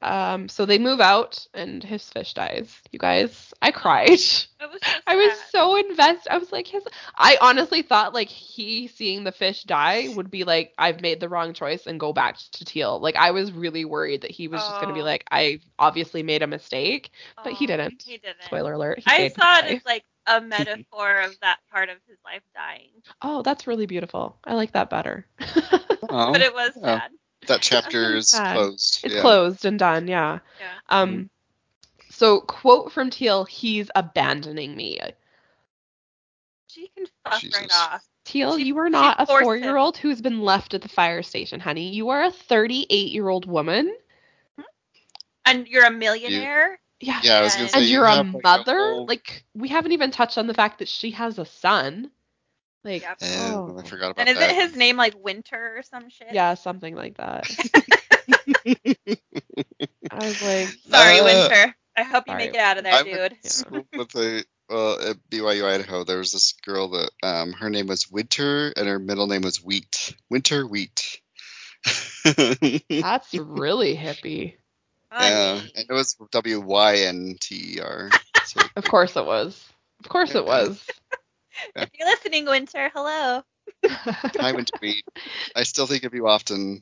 Um so they move out and his fish dies. You guys, I cried. was so I was sad. so invested. I was like his I honestly thought like he seeing the fish die would be like I've made the wrong choice and go back to Teal. Like I was really worried that he was just going to be Oh. like I obviously made a mistake. but he Oh, didn't. He didn't. Spoiler alert. I stayed saw it as like a metaphor of that part of his life dying, Oh, that's really beautiful. I like that better. Oh, but it was yeah. sad. That chapter is sad. closed. It's yeah. closed and done, yeah. Yeah. Um so quote from Teal, he's abandoning me. She can fuck right Jesus. off. Teal, She- you are not a four year old who's been left at the fire station, honey. You are a 38 year old woman. And you're a millionaire. Yeah. Yeah, I was gonna And say And you you're a have, like, mother. whole- Like, we haven't even touched on the fact that she has a son. Like, Yep. Oh. I forgot about And isn't that. his name like Winter or some shit? Yeah, something like that. I was like, Sorry, Uh, Winter. I hope you sorry. make it out of there, I dude. went to with a well at BYU Idaho. There was this girl that um her name was Winter and her middle name was Wheat. Winter Wheat. That's really hippie. yeah, and it was W Y N T E R. So Of course it was. Of course it was. If you're listening, Winter, hello. hi when to meet. I still think of you often.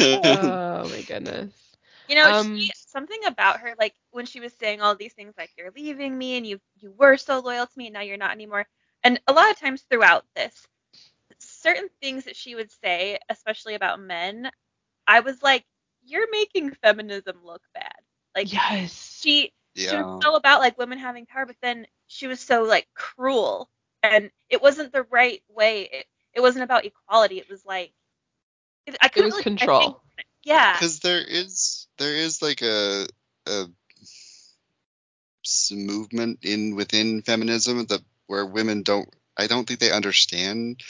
oh my goodness. You know, Um, she, something about her, like when she was saying all these things, like you're leaving me and you you were so loyal to me and now you're not anymore. And a lot of times throughout this, certain things that she would say, especially about men, I was like, you're making feminism look bad. Like Yes. she she yeah. was so about like women having power, but then she was so like cruel, and it wasn't the right way. It, it wasn't about equality. It was like it, I couldn't was really- I control. think- yeah, because there is there is like a, a movement in within feminism that where women don't I don't think they understand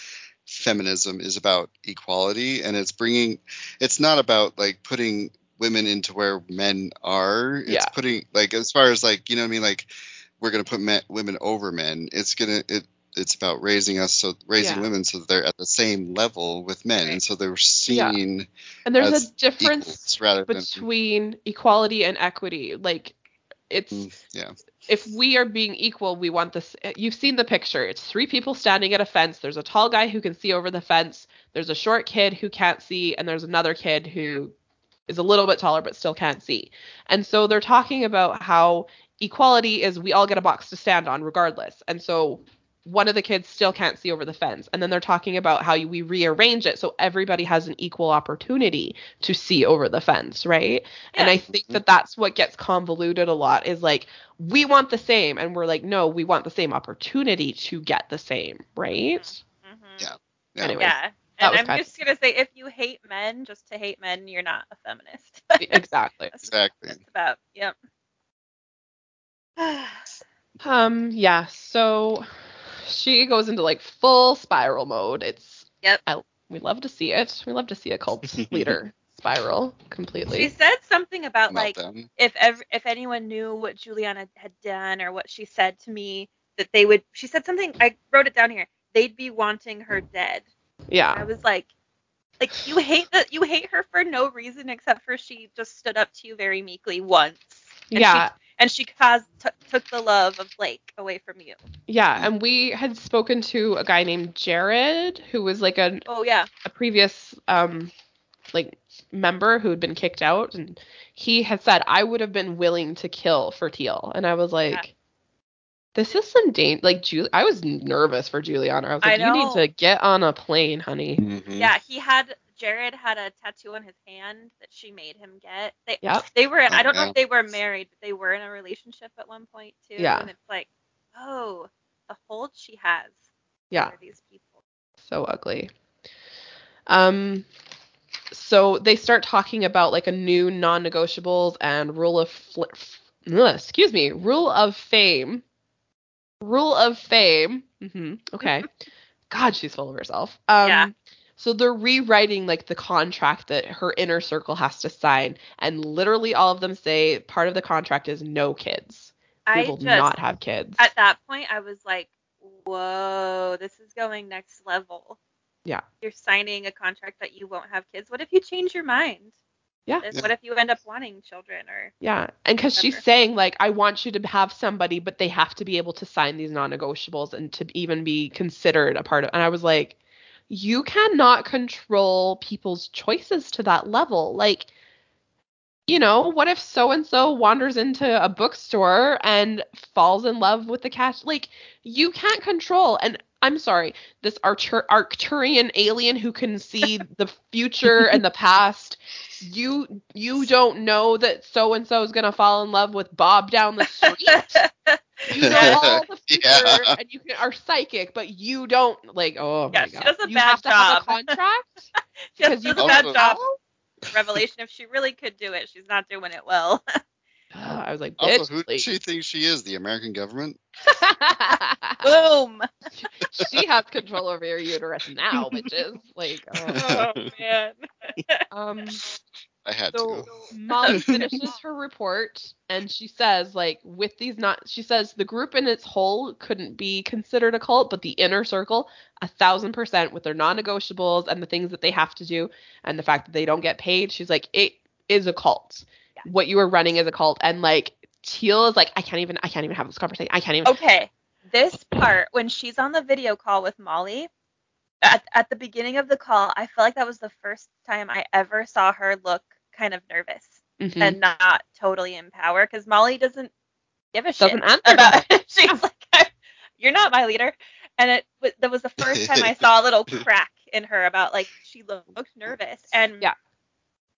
feminism is about equality and it's bringing it's not about like putting women into where men are it's Yeah. putting like as far as like you know what I mean like we're gonna put men, women over men it's gonna it it's about raising us so raising Yeah. women so that they're at the same level with men and so they're Yeah. seen And there's as a difference rather than between equality and equity. Like it's Mm, yeah. if we are being equal, we want this. You've seen the picture. It's three people standing at a fence. There's a tall guy who can see over the fence. There's a short kid who can't see, and there's another kid who is a little bit taller but still can't see. And so they're talking about how equality is we all get a box to stand on regardless. And so one of the kids still can't see over the fence. And then they're talking about how we rearrange it so everybody has an equal opportunity to see over the fence, right? And I think that that's what gets convoluted a lot is like we want the same and we're like no, we want the same opportunity to get the same, right? Mhm. Yeah. Yeah. Anyway, yeah. And I'm just gonna say, if you hate men just to hate men, you're not a feminist. exactly. That's Exactly. what it's about. Yep. Um yeah, so she goes into like full spiral mode. It's Yep. I, we love to see it. We love to see a cult leader spiral completely. she said something about like Meltdown. if ever if anyone knew what Juliana had done or what she said to me, that they would. She said something. I wrote it down here. They'd be wanting her dead. Yeah. I was like, like you hate that you hate her for no reason except for she just stood up to you very meekly once. And Yeah. She, and she caused t- took the love of Blake away from you. Yeah, and we had spoken to a guy named Jared who was like a Oh yeah. a previous um like member who had been kicked out and he had said I would have been willing to kill for Teal and I was like this is some danger like Ju- I was nervous for Juliana I was I like you need to get on a plane honey Mhm. Yeah, he had Jared had a tattoo on his hand that she made him get. They Yep. they were I don't know if they were married, but they were in a relationship at one point too. Yeah. And it's like, oh, the hold she has yeah over these people. so ugly um so they start talking about like a new non-negotiables and rule of fl- ugh, excuse me rule of fame rule of fame hmm okay god she's full of herself um Yeah. So they're rewriting like the contract that her inner circle has to sign and literally all of them say part of the contract is no kids we I will just not have kids at that point I was like, whoa, this is going next level. Yeah. You're signing a contract that you won't have kids. What if you change your mind? Yeah. Yeah. What if you end up wanting children or Yeah, and because she's saying like, I want you to have somebody, but they have to be able to sign these non-negotiables and to even be considered a part of. And I was like, you cannot control people's choices to that level. Like, you know, what if so and so wanders into a bookstore and falls in love with the cat? Like, you can't control. And I'm sorry, this Archer- Arcturian alien who can see the future and the past. You you don't know that so and so is gonna fall in love with Bob down the street. You know all the future, Yeah. and you can, are psychic, but you don't like. Oh Yeah, my she does a you bad have to have a contract she has because you does a bad know. job. Revelation, if she really could do it, she's not doing it well. I was like, Also, who please. does she think she is? The American government? Boom. she has control over your uterus now, bitches. Like, oh. Oh man. um, I had So to. Molly finishes her report and she says, like, with these not, she says the group in its whole couldn't be considered a cult, but the inner circle, a thousand percent with their non negotiables and the things that they have to do and the fact that they don't get paid. She's like, it is a cult. Yeah. What you are running is a cult. And like, Teal is like, I can't even, I can't even have this conversation. I can't even. Okay, this part when she's on the video call with Molly, at at the beginning of the call, I felt like that was the first time I ever saw her look kind of nervous Mhm. and not totally in power because Molly doesn't give a shit Doesn't answer about it. She's like, "You're not my leader," and it that was the first time I saw a little crack in her about like she looked nervous and Yeah.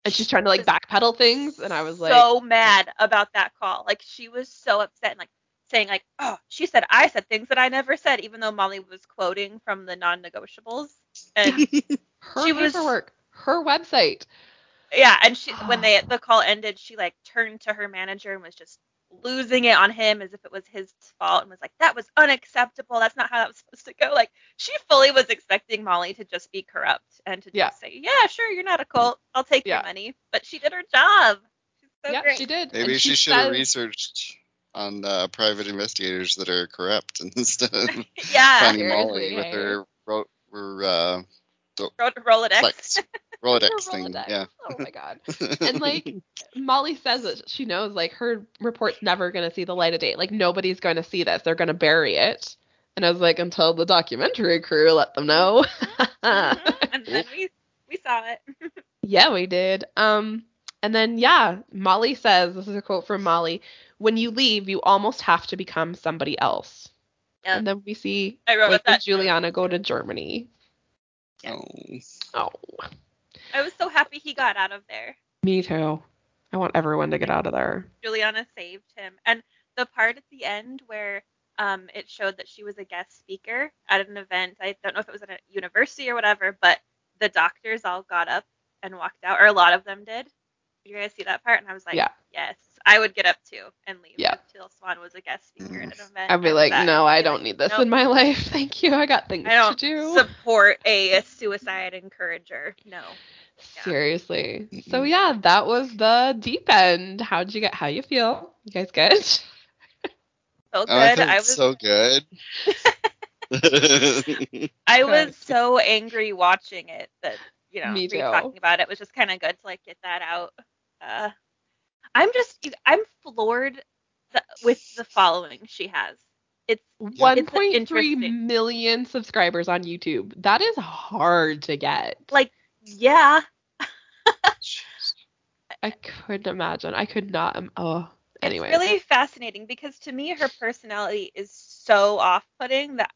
and she's trying to like backpedal things. And I was like, so mad about that call. Like she was so upset and like saying like, "Oh, she said I said things that I never said," even though Molly was quoting from the non-negotiables. And her she was- paperwork, her website. yeah, and she when ah. they the call ended, she like turned to her manager and was just losing it on him as if it was his fault and was like, "That was unacceptable. That's not how that was supposed to go." Like she fully was expecting Molly to just be corrupt and to just say, "Yeah, sure, you're not a cult. I'll take Yeah. your money." But she did her job. So yeah, great. she did. Maybe And she should have says- researched on uh, private investigators that are corrupt instead of yeah. finding Molly with her ro- her uh, Ro- Rolodex. Plex, Rolodex her thing. Rolodex. Yeah. Oh my god. And like Molly says that she knows like her report's never gonna see the light of day. Like nobody's gonna see this. They're gonna bury it. And I was like, until the documentary crew let them know. And then we we saw it. Yeah, we did. Um, and then yeah, Molly says, this is a quote from Molly, when you leave, you almost have to become somebody else. Yeah. And then we see I wrote Blake that. and Juliana go to Germany. oh. Oh, I was so happy he got out of there. me too. I want everyone to get out of there. Juliana saved him. And the part at the end where um, it showed that she was a guest speaker at an event. I don't know if it was at a university or whatever, but the doctors all got up and walked out, or a lot of them did. Did you guys see that part? And I was like, Yeah. yes, I would get up too and leave. Yeah. If Teal Swan was a guest speaker at an mm-hmm. event. I'd be like, that- no, I I'd don't like, need this nope, in my life. Thank you. I got things I don't to do. support a, suicide encourager. No. yeah. Seriously. So yeah, that was the deep end. How'd you get? How you feel? You guys good? So Oh, good. I I was so good. I was so angry watching it that you know, Me re too. talking about it was just kind of good to like get that out. Uh, I'm just I'm floored th- with the following she has. It's One It's point three interesting. million subscribers on YouTube. That is hard to get. like yeah, I couldn't imagine. I could not. Um, oh, anyway. it's really fascinating because to me her personality is so off-putting that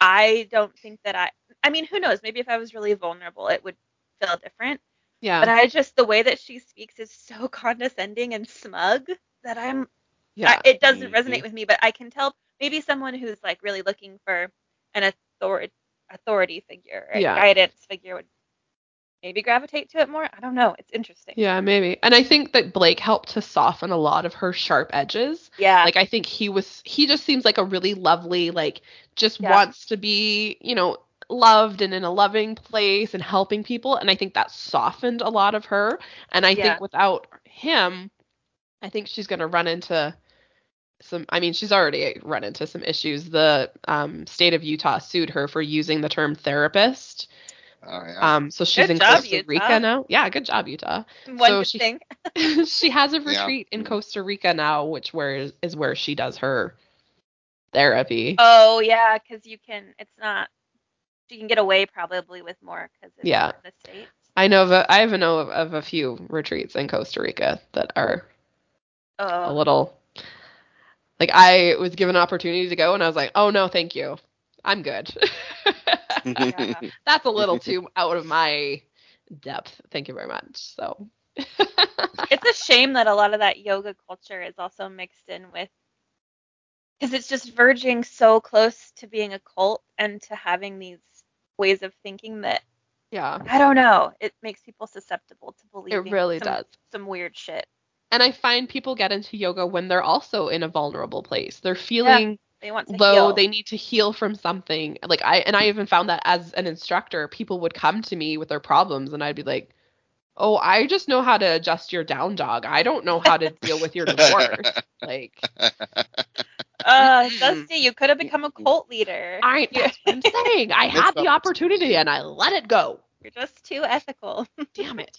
I don't think that I. I mean, who knows? Maybe if I was really vulnerable, it would feel different. Yeah. But I just the way that she speaks is so condescending and smug that I'm yeah. I, it doesn't resonate with me, but I can tell maybe someone who's like really looking for an authority authority figure or Yeah. guidance figure would maybe gravitate to it more. I don't know. It's interesting. yeah, maybe. And I think that Blake helped to soften a lot of her sharp edges. Yeah. Like I think he was he just seems like a really lovely like just Yeah. wants to be, you know, loved and in a loving place and helping people and I think that softened a lot of her and I Yeah. think without him I think she's going to run into some I mean she's already run into some issues. The um, state of Utah sued her for using the term therapist. oh, yeah. Um so she's Good in job, Costa Utah. Rica now. Yeah, good job Utah. One so good she- thing. she has a Yeah. retreat in Costa Rica now, which where is where she does her therapy. Oh yeah, because you can. It's not. You can get away probably with more because it's Yeah. in the states. I know of a, I even know of, of a few retreats in Costa Rica that are a Oh. little like I was given an opportunity to go and I was like, oh no, thank you, I'm good. yeah. That's a little too out of my depth. Thank you very much. So it's a shame that a lot of that yoga culture is also mixed in with because it's just verging so close to being a cult and to having these ways of thinking that yeah, I don't know. It makes people susceptible to believing. It really some, does. Some weird shit. and I find people get into yoga when they're also in a vulnerable place. They're feeling They want to low heal. they need to heal from something like i and i even found that as an instructor people would come to me with their problems and i'd be like Oh, I just know how to adjust your down dog. I don't know how to deal with your divorce. Like Uh, Mm. Dusty, you could have become a cult leader. I that's what I'm saying. I had the opportunity. opportunity and I let it go. You're just too ethical. Damn it.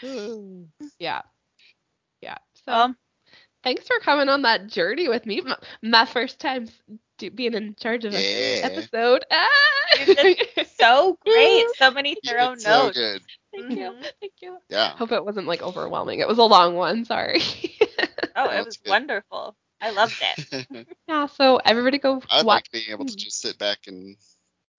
yeah. Yeah. So Um, thanks for coming on that journey with me. My, my first time being in charge of an Yeah. episode. Ah! So great. So many You thorough did so notes. good. Thank you. Mhm. Thank you. Yeah. Hope it wasn't like overwhelming. It was a long one. Sorry. Oh, it was good. wonderful. I loved it. yeah. So everybody go I'd watch. like being able to just sit back and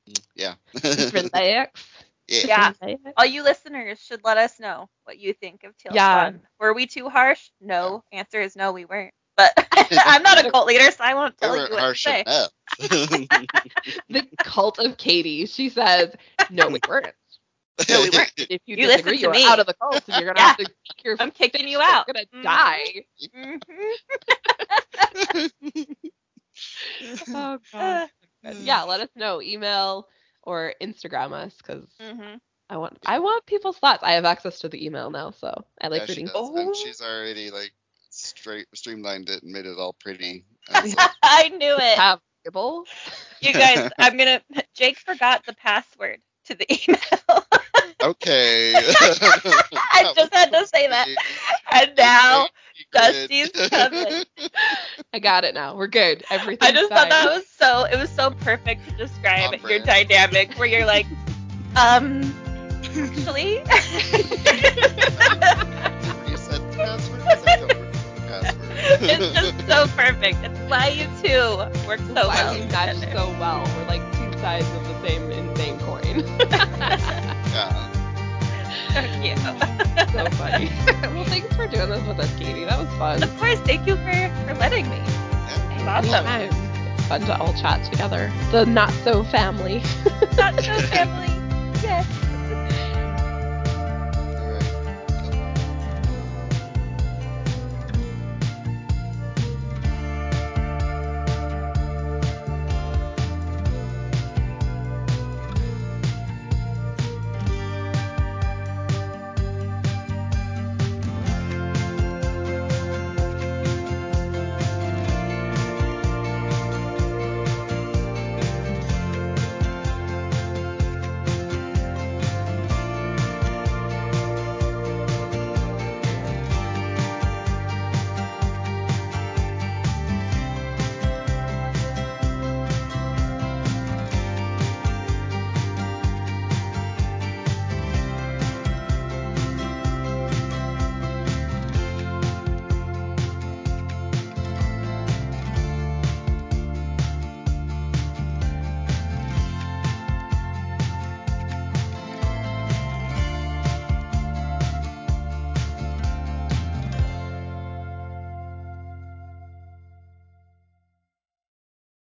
mm, yeah. Just relax. yeah. Yeah. All you listeners should let us know what you think of Teal Yeah. Swan. Were we too harsh? No. Answer is no, we weren't. But I'm not a cult leader, so I won't They tell you weren't to harsh say. enough. the cult of Katie. She says, "No, we weren't. No, we weren't. If you, You disagree, listen to you're me. out of the cult, and you're gonna Yeah. have to kick your I'm kicking you out. you're gonna Mhm. die." Oh god. Uh, yeah, let us know. Email or Instagram us because mhm. I want I want people's thoughts. I have access to the email now, so I like yeah, reading. does. Oh. And she's already like straight streamlined it and made it all pretty. And so, I knew it. Have label. You guys, I'm gonna. Jake forgot the password to the email, okay. I just had to say that. and now Dusty's coming. I got it now. We're good. Everything. I just thought that was so. It was so perfect to describe On your dynamic, where you're like, um, actually. Reset the password. 'cause I don't remember the password. it's just so perfect. It's why you two work so why well. we mesh together. so well. We're like two sides of the same insane coin. Yeah. So funny. well, thanks for doing this with us, Katie. That was fun. Of course, thank you for, for letting me. yeah. Awesome. Anytime. Fun to all chat together. The not so family. Not so family. Yes.